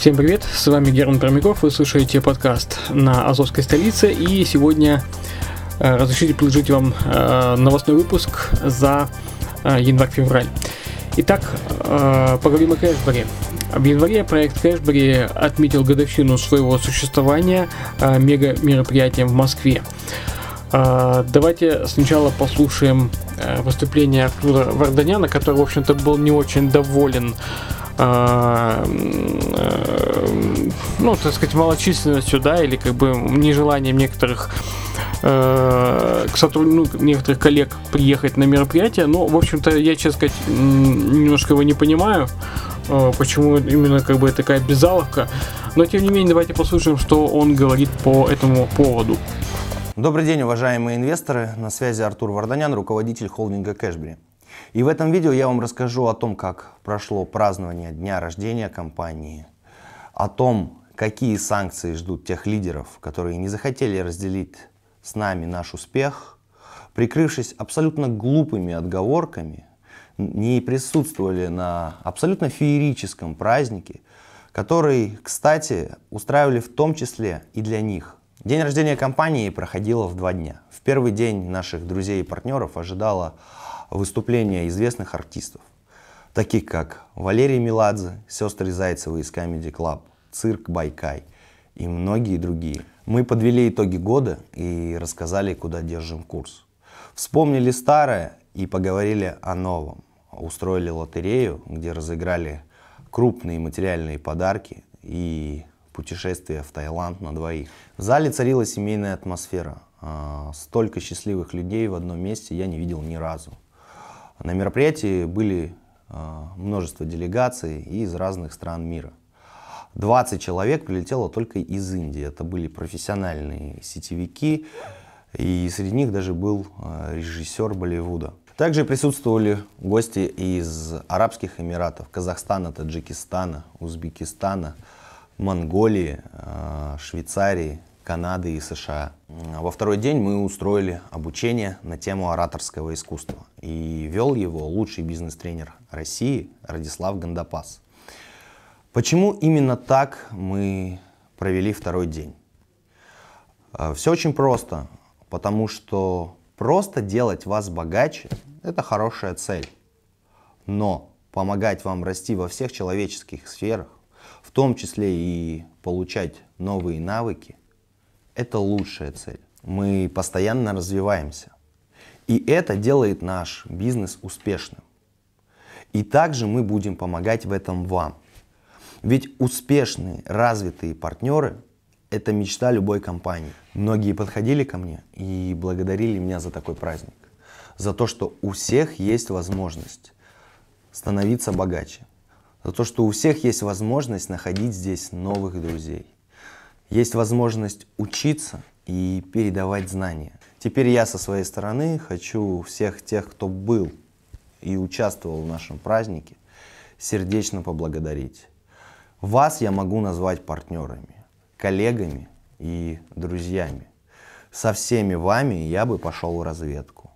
Всем привет, с вами Герман Пермяков, вы слушаете подкаст на Азовской столице, и сегодня э, разрешите предложить вам э, новостной выпуск за э, январь-февраль. Итак, э, поговорим о Кэшбери. В январе проект Кэшбери отметил годовщину своего существования э, мега-мероприятием в Москве. Э, давайте сначала послушаем э, выступление Артура Варданяна, который, в общем-то, был не очень доволен ну, так сказать, малочисленностью, да, или как бы нежеланием некоторых э, к сотруд... ну, некоторых коллег приехать на мероприятие. Но, в общем-то, я, честно сказать, немножко его не понимаю, э, почему именно как бы такая безаловка. Но, тем не менее, давайте послушаем, что он говорит по этому поводу. Добрый день, уважаемые инвесторы. На связи Артур Варданян, руководитель холдинга Кэшбери. И в этом видео я вам расскажу о том, как прошло празднование дня рождения компании, о том, какие санкции ждут тех лидеров, которые не захотели разделить с нами наш успех, прикрывшись абсолютно глупыми отговорками, не присутствовали на абсолютно феерическом празднике, который, кстати, устраивали в том числе и для них. День рождения компании проходило в два дня. В первый день наших друзей и партнеров ожидало выступления известных артистов, таких как Валерий Меладзе, сестры Зайцевы из Comedy Club, цирк Байкай и многие другие. Мы подвели итоги года и рассказали, куда держим курс. Вспомнили старое и поговорили о новом. Устроили лотерею, где разыграли крупные материальные подарки и путешествие в Таиланд на двоих. В зале царила семейная атмосфера. А, столько счастливых людей в одном месте я не видел ни разу. На мероприятии были а, множество делегаций из разных стран мира. 20 человек прилетело только из Индии. Это были профессиональные сетевики, и среди них даже был а, режиссер Болливуда. Также присутствовали гости из Арабских Эмиратов, Казахстана, Таджикистана, Узбекистана, Монголии, а, Швейцарии, Канады и США. Во второй день мы устроили обучение на тему ораторского искусства. И вел его лучший бизнес-тренер России Радислав Гандапас. Почему именно так мы провели второй день? А, Все очень просто, потому что просто делать вас богаче – это хорошая цель. Но помогать вам расти во всех человеческих сферах, в том числе и получать новые навыки, это лучшая цель. Мы постоянно развиваемся. И это делает наш бизнес успешным. И также мы будем помогать в этом вам. Ведь успешные, развитые партнеры – это мечта любой компании. Многие подходили ко мне и благодарили меня за такой праздник. За то, что у всех есть возможность становиться богаче. За то, что у всех есть возможность находить здесь новых друзей. Есть возможность учиться и передавать знания. Теперь я со своей стороны хочу всех тех, кто был и участвовал в нашем празднике, сердечно поблагодарить. Вас я могу назвать партнерами, коллегами и друзьями. Со всеми вами я бы пошел в разведку.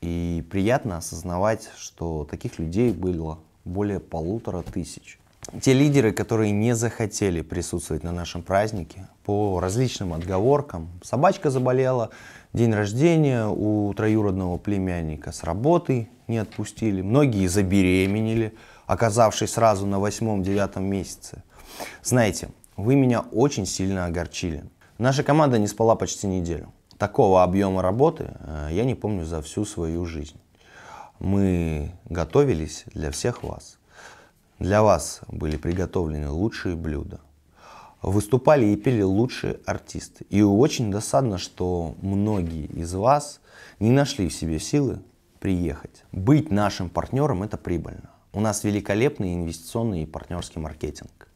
И приятно осознавать, что таких людей было более полутора тысяч. Те лидеры, которые не захотели присутствовать на нашем празднике по различным отговоркам. Собачка заболела, день рождения у троюродного племянника с работы не отпустили. Многие забеременели, оказавшись сразу на восьмом-девятом месяце. Знаете, вы меня очень сильно огорчили. Наша команда не спала почти неделю. Такого объема работы э, я не помню за всю свою жизнь. Мы готовились для всех вас. Для вас были приготовлены лучшие блюда. Выступали и пели лучшие артисты. И очень досадно, что многие из вас не нашли в себе силы приехать. Быть нашим партнером – это прибыльно. У нас великолепный инвестиционный и партнерский маркетинг.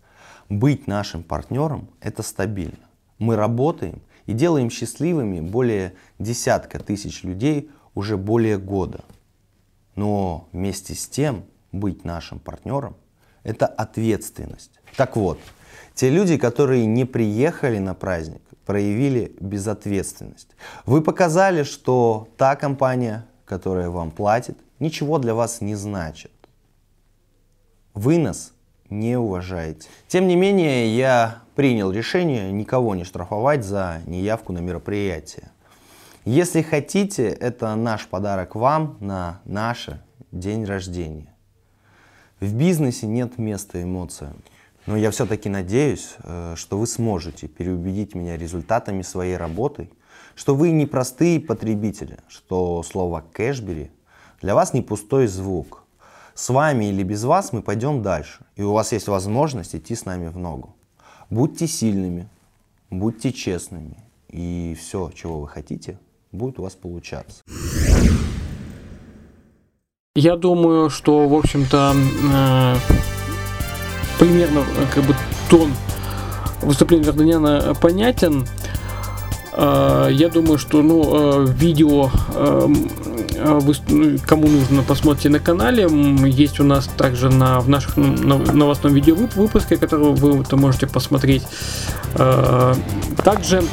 Быть нашим партнером – это стабильно. Мы работаем и делаем счастливыми более десятка тысяч людей уже более года. Но вместе с тем быть нашим партнером – это ответственность. Так вот, те люди, которые не приехали на праздник, проявили безответственность. Вы показали, что та компания, которая вам платит, ничего для вас не значит. Вынос не уважаете. Тем не менее, я принял решение никого не штрафовать за неявку на мероприятие. Если хотите, это наш подарок вам на наш день рождения. В бизнесе нет места эмоциям. Но я все-таки надеюсь, э, что вы сможете переубедить меня результатами своей работы, что вы не простые потребители, что слово «кэшбери» для вас не пустой звук. С вами или без вас мы пойдем дальше, и у вас есть возможность идти с нами в ногу. Будьте сильными, будьте честными, и все, чего вы хотите, будет у вас получаться. Я думаю, что, в общем-то, э, примерно э, как бы тон выступления Варданяна понятен. Э, я думаю, что ну, видео ну, кому нужно, посмотрите на канале. Есть у нас также на, в наших новостном видео выпуске, который вы можете посмотреть. Также Э,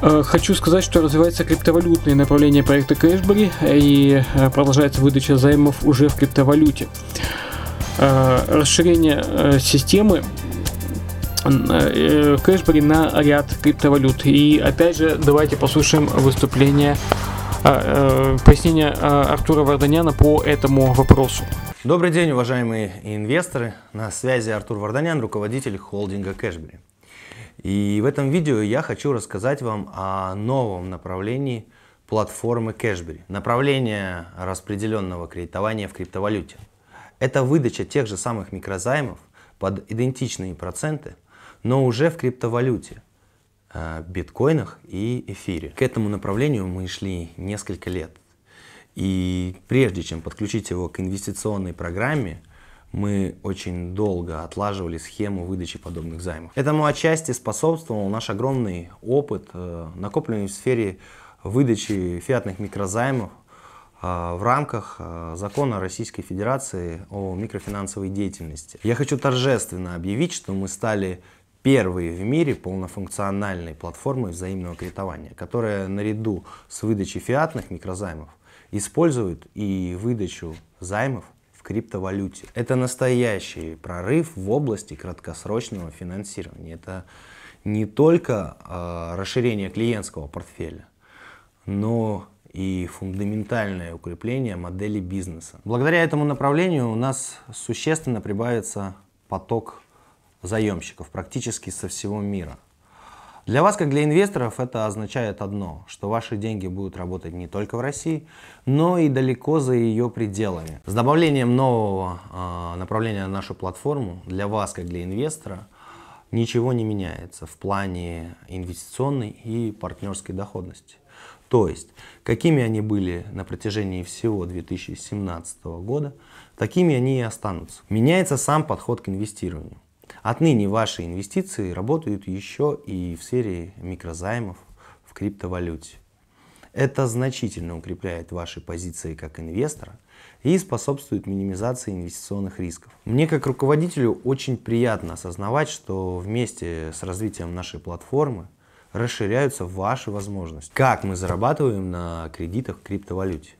хочу сказать, что развивается криптовалютное направление проекта Cashbury и э, продолжается выдача займов уже в криптовалюте. Э, расширение системы Cashbury на ряд криптовалют. И опять же, давайте послушаем выступление, пояснение Артура Варданяна по этому вопросу. Добрый день, уважаемые инвесторы. На связи Артур Варданян, руководитель холдинга Cashbury. И в этом видео я хочу рассказать вам о новом направлении платформы Cashbury. Направление распределенного кредитования в криптовалюте. Это выдача тех же самых микрозаймов под идентичные проценты, но уже в криптовалюте, э, биткоинах и эфире. К этому направлению мы шли несколько лет. И прежде чем подключить его к инвестиционной программе, мы очень долго отлаживали схему выдачи подобных займов. Этому отчасти способствовал наш огромный опыт, э, накопленный в сфере выдачи фиатных микрозаймов э, в рамках э, закона Российской Федерации о микрофинансовой деятельности. Я хочу торжественно объявить, что мы стали первой в мире полнофункциональной платформой взаимного кредитования, которая наряду с выдачей фиатных микрозаймов использует и выдачу займов криптовалюте. Это настоящий прорыв в области краткосрочного финансирования. Это не только э, расширение клиентского портфеля, но и фундаментальное укрепление модели бизнеса. Благодаря этому направлению у нас существенно прибавится поток заемщиков практически со всего мира. Для вас, как для инвесторов, это означает одно, что ваши деньги будут работать не только в России, но и далеко за ее пределами. С добавлением нового э, направления на нашу платформу, для вас, как для инвестора, ничего не меняется в плане инвестиционной и партнерской доходности. То есть, какими они были на протяжении всего 2017 года, такими они и останутся. Меняется сам подход к инвестированию. Отныне ваши инвестиции работают еще и в сфере микрозаймов в криптовалюте. Это значительно укрепляет ваши позиции как инвестора и способствует минимизации инвестиционных рисков. Мне как руководителю очень приятно осознавать, что вместе с развитием нашей платформы расширяются ваши возможности. Как мы зарабатываем на кредитах в криптовалюте?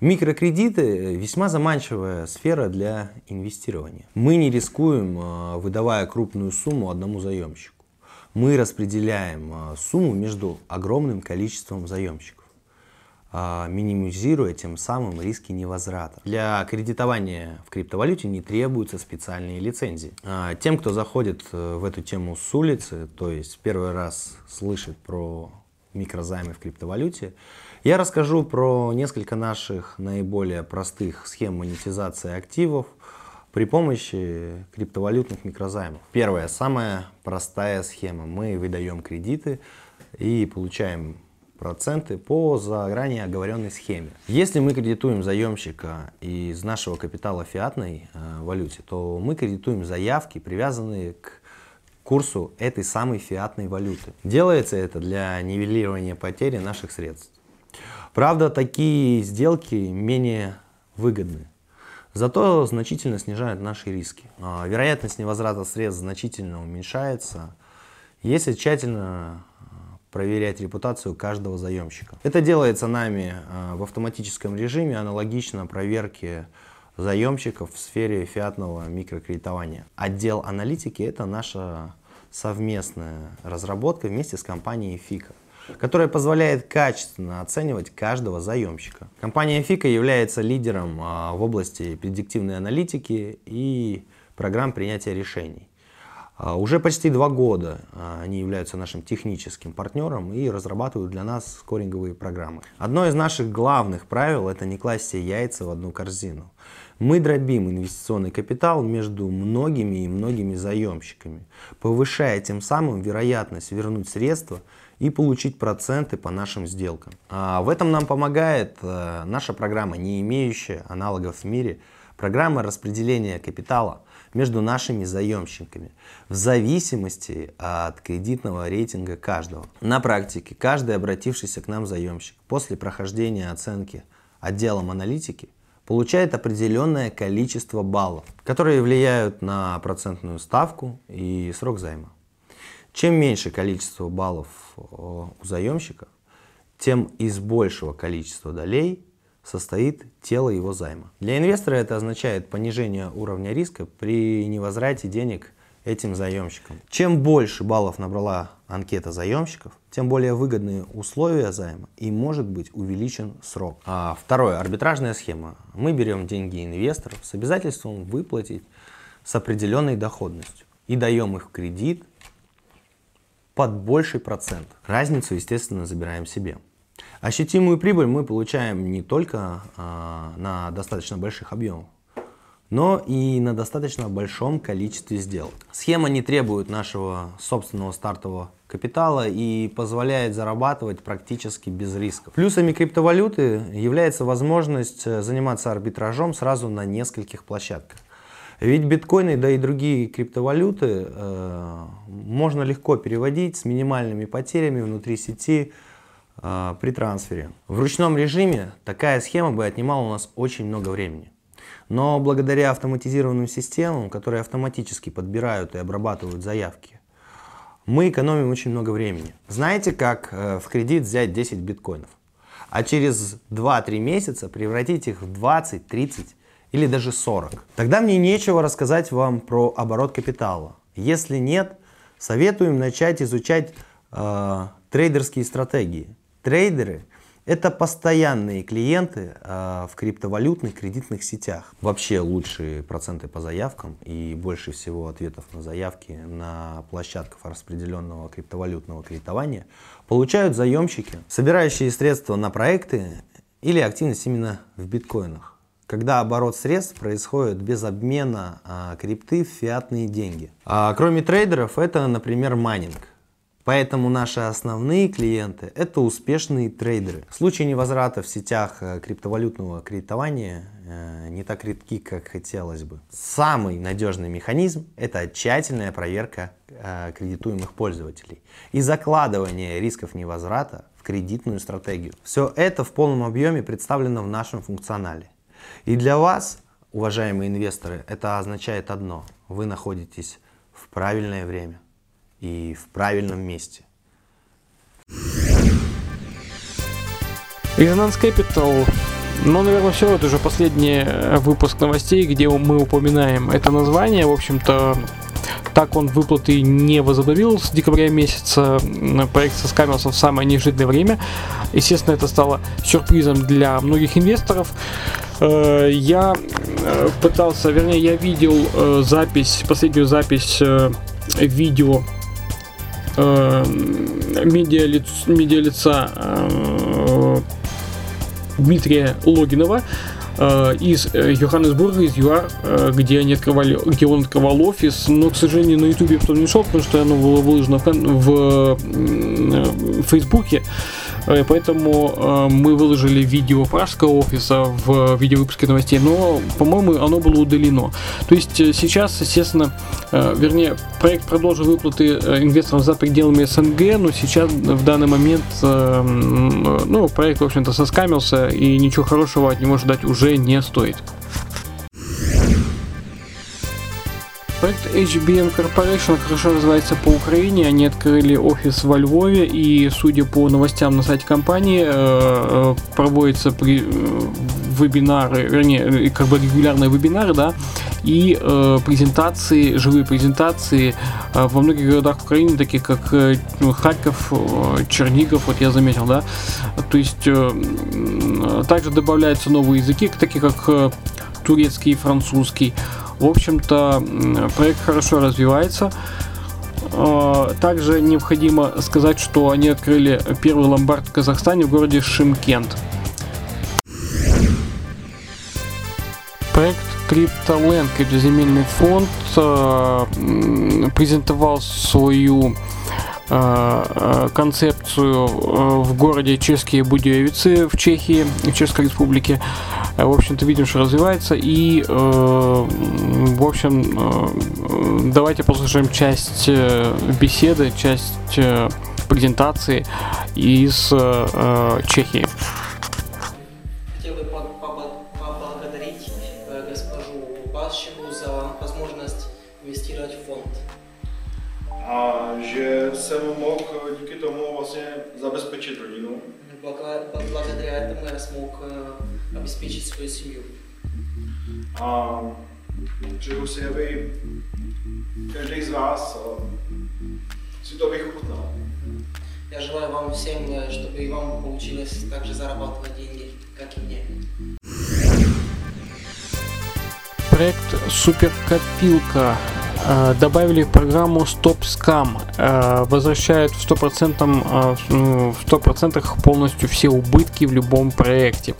Микрокредиты – весьма заманчивая сфера для инвестирования. Мы не рискуем, а, выдавая крупную сумму одному заемщику. Мы распределяем а, сумму между огромным количеством заемщиков, а, минимизируя тем самым риски невозврата. Для кредитования в криптовалюте не требуются специальные лицензии. Тем, кто заходит э, в эту тему с улицы, то есть первый раз слышит про микрозаймы в криптовалюте, я расскажу про несколько наших наиболее простых схем монетизации активов при помощи криптовалютных микрозаймов. Первая, самая простая схема. Мы выдаем кредиты и получаем проценты по заранее оговоренной схеме. Если мы кредитуем заемщика из нашего капитала фиатной э, валюте, то мы кредитуем заявки, привязанные к курсу этой самой фиатной валюты. Делается это для нивелирования потери наших средств. Правда, такие сделки менее выгодны. Зато значительно снижают наши риски. А, вероятность невозврата средств значительно уменьшается, если тщательно а, проверять репутацию каждого заемщика. Это делается нами а, в автоматическом режиме, аналогично проверке заемщиков в сфере фиатного микрокредитования. Отдел аналитики – это наша совместная разработка вместе с компанией ФИКа которая позволяет качественно оценивать каждого заемщика. Компания ФИКа является лидером а, в области предиктивной аналитики и программ принятия решений. А, уже почти два года а, они являются нашим техническим партнером и разрабатывают для нас скоринговые программы. Одно из наших главных правил – это не класть все яйца в одну корзину. Мы дробим инвестиционный капитал между многими и многими заемщиками, повышая тем самым вероятность вернуть средства и получить проценты по нашим сделкам. А в этом нам помогает э, наша программа, не имеющая аналогов в мире, программа распределения капитала между нашими заемщиками в зависимости от кредитного рейтинга каждого. На практике каждый обратившийся к нам заемщик после прохождения оценки отделом аналитики получает определенное количество баллов, которые влияют на процентную ставку и срок займа. Чем меньше количество баллов э, у заемщика, тем из большего количества долей состоит тело его займа. Для инвестора это означает понижение уровня риска при невозврате денег этим заемщикам. Чем больше баллов набрала анкета заемщиков, тем более выгодные условия займа и может быть увеличен срок. А второе, арбитражная схема. Мы берем деньги инвесторов с обязательством выплатить с определенной доходностью и даем их в кредит под больший процент. Разницу, естественно, забираем себе. Ощутимую прибыль мы получаем не только а, на достаточно больших объемах, но и на достаточно большом количестве сделок. Схема не требует нашего собственного стартового капитала и позволяет зарабатывать практически без рисков. Плюсами криптовалюты является возможность э, заниматься арбитражом сразу на нескольких площадках. Ведь биткоины, да и другие криптовалюты э, можно легко переводить с минимальными потерями внутри сети э, при трансфере. В ручном режиме такая схема бы отнимала у нас очень много времени. Но благодаря автоматизированным системам, которые автоматически подбирают и обрабатывают заявки, мы экономим очень много времени. Знаете, как э, в кредит взять 10 биткоинов, а через 2-3 месяца превратить их в 20, 30 или даже 40. Тогда мне нечего рассказать вам про оборот капитала. Если нет, советуем начать изучать э, трейдерские стратегии. Трейдеры – это постоянные клиенты э, в криптовалютных кредитных сетях. Вообще лучшие проценты по заявкам и больше всего ответов на заявки на площадках распределенного криптовалютного кредитования получают заемщики, собирающие средства на проекты или активность именно в биткоинах когда оборот средств происходит без обмена а, крипты в фиатные деньги. А, кроме трейдеров, это, например, майнинг. Поэтому наши основные клиенты – это успешные трейдеры. В случае невозврата в сетях э, криптовалютного кредитования э, не так редки, как хотелось бы. Самый надежный механизм – это тщательная проверка э, кредитуемых пользователей и закладывание рисков невозврата в кредитную стратегию. Все это в полном объеме представлено в нашем функционале. И для вас, уважаемые инвесторы, это означает одно. Вы находитесь в правильное время и в правильном месте. Резонанс Capital ну, наверное, все, это уже последний э, выпуск новостей, где мы упоминаем это название. В общем-то, так он выплаты не возобновил с декабря месяца. Проект соскамился в самое неожиданное время. Естественно, это стало сюрпризом для многих инвесторов. Э, я э, пытался, вернее, я видел э, запись, последнюю запись видео медиа, лиц, медиа лица Дмитрия Логинова, э, из э, Йоханнесбурга, из ЮАР, э, где, они открывали, где он открывал офис, но, к сожалению, на Ютубе потом не шел, потому что оно было выложено в, в, в Фейсбуке. Э, поэтому э, мы выложили видео пражского офиса в видеовыпуске новостей, но, по-моему, оно было удалено. То есть э, сейчас, естественно, вернее, проект продолжил выплаты инвесторам за пределами СНГ, но сейчас, в данный момент, ну, проект, в общем-то, соскамился, и ничего хорошего от него ждать уже не стоит. Проект HBM Corporation хорошо развивается по Украине. Они открыли офис во Львове и, судя по новостям на сайте компании, э, э, проводится при, вебинары, вернее, как бы регулярные вебинары, да, и э, презентации, живые презентации э, во многих городах Украины, таких как э, ну, Харьков, э, Чернигов, вот я заметил, да, то есть э, также добавляются новые языки, такие как э, турецкий и французский. В общем-то, проект хорошо развивается. Э, также необходимо сказать, что они открыли первый ломбард в Казахстане в городе Шимкент. Проект CryptoLand, криптоземельный фонд, э, презентовал свою э, концепцию в городе Чешские Будеевицы в Чехии, в Чешской Республике. В общем-то, видим, что развивается. И, в общем, давайте послушаем часть беседы, часть презентации из Чехии. jsem mohl díky tomu vlastně zabezpečit rodinu. Благодаря этому я смог обеспечить свою семью. A přeju si, aby každý z vás si to vychutnal. Я желаю вам всем, чтобы и вам получилось так же зарабатывать деньги, как и мне. Проект Суперкопилка Э, добавили в программу Stop Scam, э, возвращают в 100%, э, ну, в 100% полностью все убытки в любом проекте.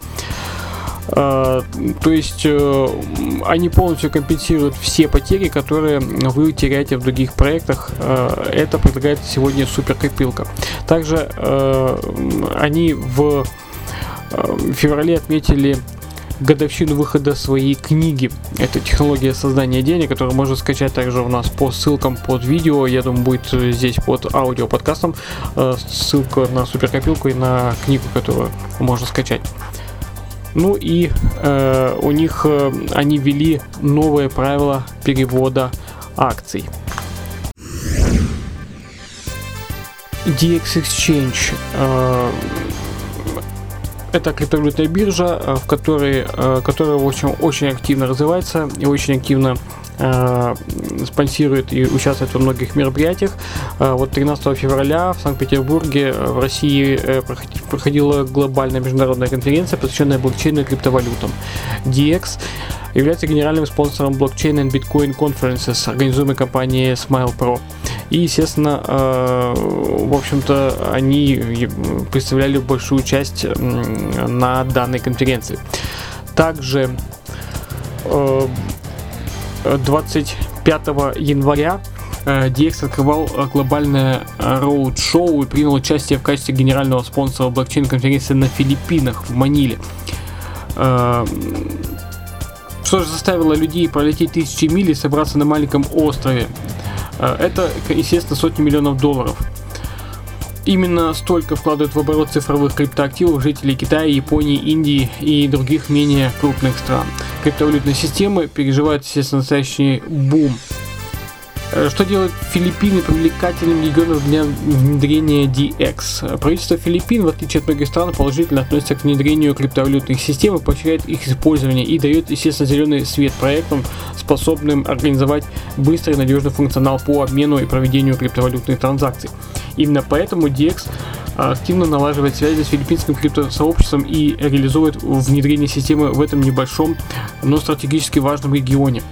То есть они полностью компенсируют все потери, которые вы теряете в других проектах. Это предлагает сегодня суперкопилка. Также они в феврале отметили годовщину выхода своей книги. Это технология создания денег, которую можно скачать также у нас по ссылкам под видео. Я думаю, будет здесь под аудио подкастом э, ссылка на суперкопилку и на книгу, которую можно скачать. Ну и э, у них э, они ввели новые правила перевода акций. DX Exchange э, это криптовалютная биржа, э, в которой, э, которая в общем очень активно развивается и очень активно спонсирует и участвует во многих мероприятиях. Вот 13 февраля в Санкт-Петербурге в России проходила глобальная международная конференция, посвященная блокчейну и криптовалютам. DX является генеральным спонсором блокчейн and Bitcoin Conferences, организуемой компанией Smile Pro. И, естественно, э, в общем-то, они представляли большую часть на данной конференции. Также 25 э, января DX э, открывал глобальное роуд-шоу и принял участие в качестве генерального спонсора блокчейн-конференции на Филиппинах, в Маниле. Что же заставило людей пролететь тысячи миль и собраться на маленьком острове? Э, это, естественно, сотни миллионов долларов. Именно столько вкладывают в оборот цифровых криптоактивов жители Китая, Японии, Индии и других менее крупных стран. Криптовалютные системы переживают, естественно, настоящий бум что делает Филиппины привлекательным регионом для внедрения DX? Правительство Филиппин, в отличие от многих стран, положительно относится к внедрению криптовалютных систем и поощряет их использование и дает, естественно, зеленый свет проектам, способным организовать быстрый и надежный функционал по обмену и проведению криптовалютных транзакций. Именно поэтому DX активно налаживает связи с филиппинским криптосообществом и реализует внедрение системы в этом небольшом, но стратегически важном регионе.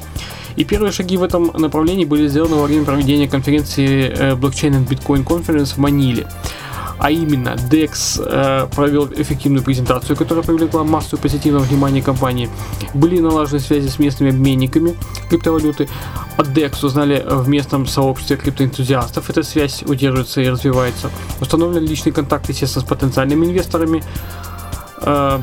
И первые шаги в этом направлении были сделаны во время проведения конференции э, Blockchain and Bitcoin Conference в Маниле. А именно, DEX э, провел эффективную презентацию, которая привлекла массу позитивного внимания компании. Были налажены связи с местными обменниками криптовалюты. От DEX узнали в местном сообществе криптоэнтузиастов. Эта связь удерживается и развивается. Установлен личный контакт, естественно, с потенциальными инвесторами. Э,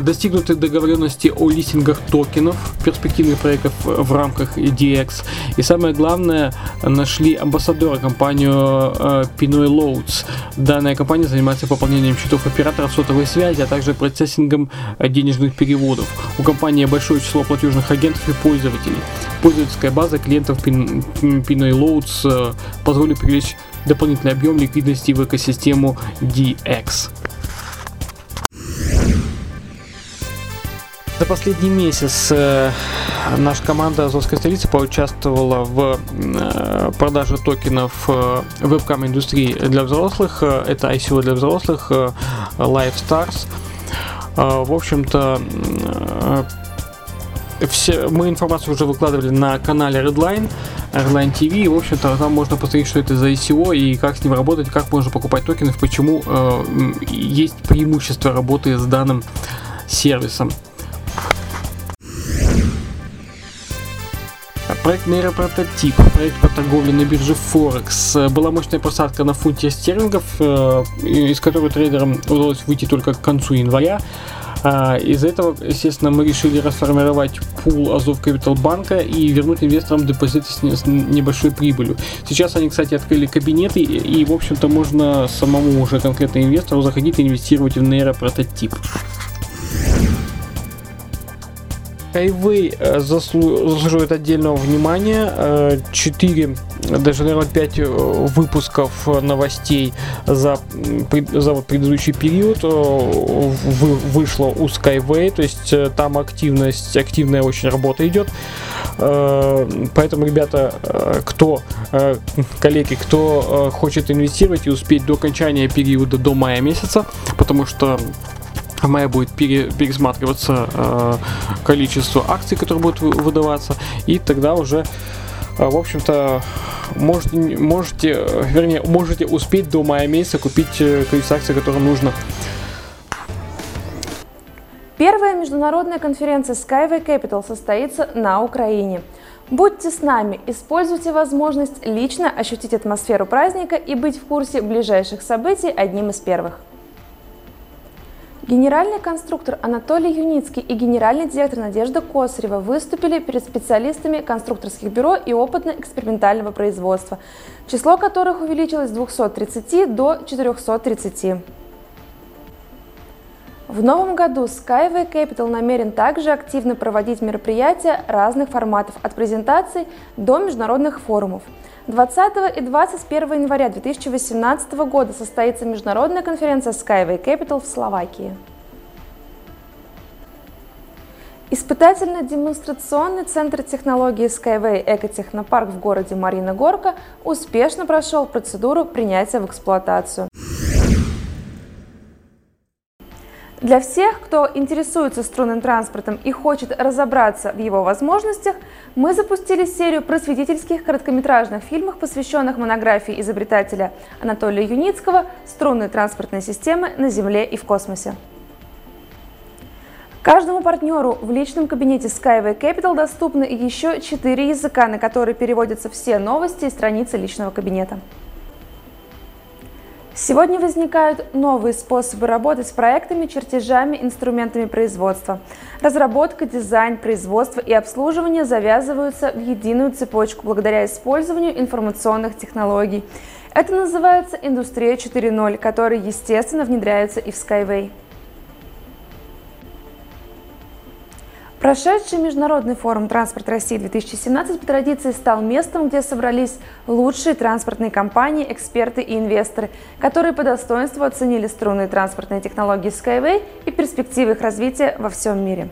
достигнуты договоренности о листингах токенов перспективных проектов в рамках DX. И самое главное, нашли амбассадора компанию э, Pinoy Loads. Данная компания занимается пополнением счетов операторов сотовой связи, а также процессингом денежных переводов. У компании большое число платежных агентов и пользователей. Пользовательская база клиентов Pinoy Loads э, позволит привлечь дополнительный объем ликвидности в экосистему DX. За последний месяц э, наша команда Азовской столицы поучаствовала в э, продаже токенов э, вебкам индустрии для взрослых. Э, это ICO для взрослых, э, Live Stars. Э, в общем-то, э, все, мы информацию уже выкладывали на канале Redline, Redline TV, в общем-то, там можно посмотреть, что это за ICO и как с ним работать, как можно покупать токены, почему э, есть преимущество работы с данным сервисом. Проект нейропрототип, проект по торговле на бирже Форекс. Была мощная просадка на фунте стерлингов, э, из которой трейдерам удалось выйти только к концу января. А, из-за этого, естественно, мы решили расформировать пул Азов Капитал Банка и вернуть инвесторам депозиты с небольшой прибылью. Сейчас они, кстати, открыли кабинеты и, в общем-то, можно самому уже конкретно инвестору заходить и инвестировать в нейропрототип. Skyway э, заслу- заслуживает отдельного внимания. 4, э, даже, наверное, 5 э, выпусков новостей за, за вот предыдущий период вышло у Skyway, то есть там активность, активная очень работа идет. Поэтому, ребята, кто, коллеги, кто хочет инвестировать и успеть до окончания периода до мая месяца, потому что в мае будет пере, пересматриваться э, количество акций, которые будут выдаваться, и тогда уже, э, в общем-то, можете, можете, вернее, можете успеть до мая месяца купить э, количество акций, которые нужно. Первая международная конференция Skyway Capital состоится на Украине. Будьте с нами, используйте возможность лично ощутить атмосферу праздника и быть в курсе ближайших событий одним из первых. Генеральный конструктор Анатолий Юницкий и генеральный директор Надежда Косарева выступили перед специалистами конструкторских бюро и опытно-экспериментального производства, число которых увеличилось с 230 до 430. В новом году Skyway Capital намерен также активно проводить мероприятия разных форматов, от презентаций до международных форумов – 20 и 21 января 2018 года состоится международная конференция Skyway Capital в Словакии. Испытательно-демонстрационный центр технологии Skyway Экотехнопарк в городе Марина Горка успешно прошел процедуру принятия в эксплуатацию. Для всех, кто интересуется струнным транспортом и хочет разобраться в его возможностях, мы запустили серию просветительских короткометражных фильмов, посвященных монографии изобретателя Анатолия Юницкого «Струнные транспортные системы на Земле и в космосе». Каждому партнеру в личном кабинете Skyway Capital доступны еще четыре языка, на которые переводятся все новости и страницы личного кабинета. Сегодня возникают новые способы работы с проектами, чертежами, инструментами производства. Разработка, дизайн, производство и обслуживание завязываются в единую цепочку благодаря использованию информационных технологий. Это называется индустрия 4.0, которая, естественно, внедряется и в Skyway. Прошедший Международный форум «Транспорт России-2017» по традиции стал местом, где собрались лучшие транспортные компании, эксперты и инвесторы, которые по достоинству оценили струнные транспортные технологии Skyway и перспективы их развития во всем мире.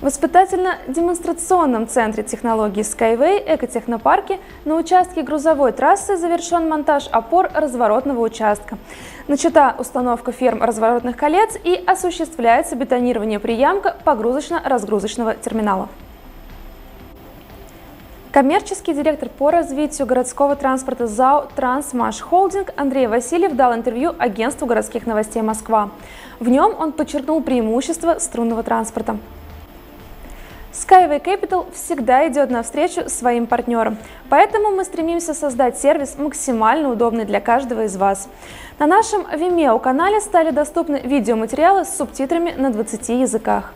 В испытательно-демонстрационном центре технологий Skyway Экотехнопарке на участке грузовой трассы завершен монтаж опор разворотного участка. Начата установка ферм разворотных колец и осуществляется бетонирование приямка погрузочно-разгрузочного терминала. Коммерческий директор по развитию городского транспорта ЗАО «Трансмаш Холдинг» Андрей Васильев дал интервью агентству городских новостей «Москва». В нем он подчеркнул преимущества струнного транспорта. Skyway Capital всегда идет навстречу своим партнерам, поэтому мы стремимся создать сервис максимально удобный для каждого из вас. На нашем Vimeo канале стали доступны видеоматериалы с субтитрами на 20 языках.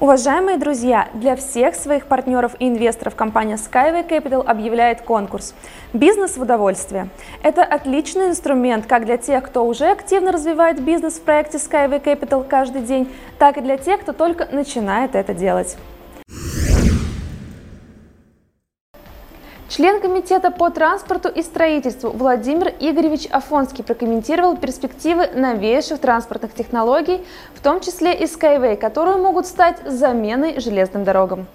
Уважаемые друзья, для всех своих партнеров и инвесторов компания Skyway Capital объявляет конкурс «Бизнес в удовольствие». Это отличный инструмент как для тех, кто уже активно развивает бизнес в проекте Skyway Capital каждый день, так и для тех, кто только начинает это делать. Член Комитета по транспорту и строительству Владимир Игоревич Афонский прокомментировал перспективы новейших транспортных технологий, в том числе и Skyway, которые могут стать заменой железным дорогам.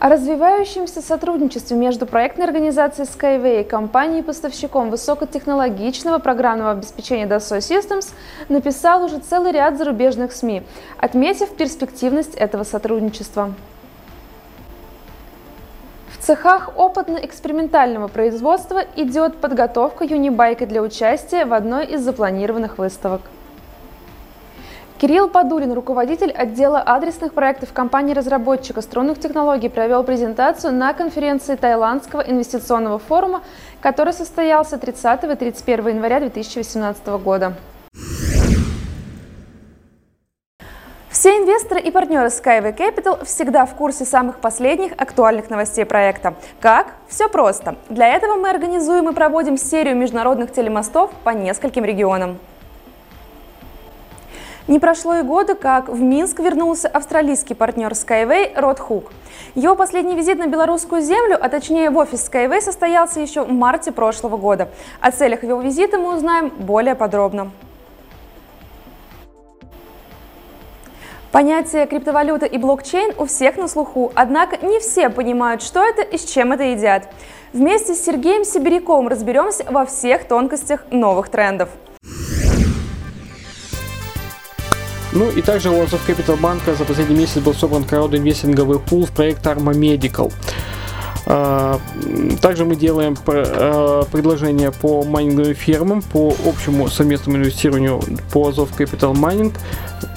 О развивающемся сотрудничестве между проектной организацией Skyway и компанией-поставщиком высокотехнологичного программного обеспечения Dassault Systems написал уже целый ряд зарубежных СМИ, отметив перспективность этого сотрудничества. Цехах опытно-экспериментального производства идет подготовка юнибайка для участия в одной из запланированных выставок. Кирилл Подулин, руководитель отдела адресных проектов компании-разработчика струнных технологий, провел презентацию на конференции Таиландского инвестиционного форума, который состоялся 30 и 31 января 2018 года. Все инвесторы и партнеры Skyway Capital всегда в курсе самых последних актуальных новостей проекта. Как? Все просто. Для этого мы организуем и проводим серию международных телемостов по нескольким регионам. Не прошло и года, как в Минск вернулся австралийский партнер Skyway Род Хук. Его последний визит на белорусскую землю, а точнее в офис Skyway, состоялся еще в марте прошлого года. О целях его визита мы узнаем более подробно. Понятие криптовалюта и блокчейн у всех на слуху, однако не все понимают, что это и с чем это едят. Вместе с Сергеем Сибиряковым разберемся во всех тонкостях новых трендов. Ну и также у Азов Capital банка за последний месяц был собран краудинвестинговый пул в проект Arma Medical. А, также мы делаем а, предложения по майнинговым фермам, по общему совместному инвестированию по Азов Capital Mining,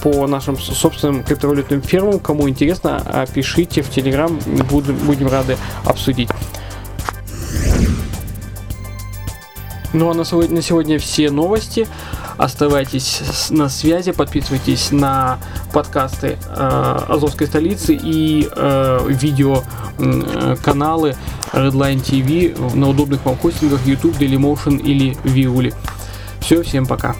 по нашим собственным криптовалютным фермам. Кому интересно, пишите в Telegram, будем рады обсудить. Ну а на сегодня все новости. Оставайтесь на связи, подписывайтесь на подкасты э, Азовской столицы и э, видео э, Redline TV на удобных вам хостингах YouTube, Dailymotion или Viuli. Все, всем пока.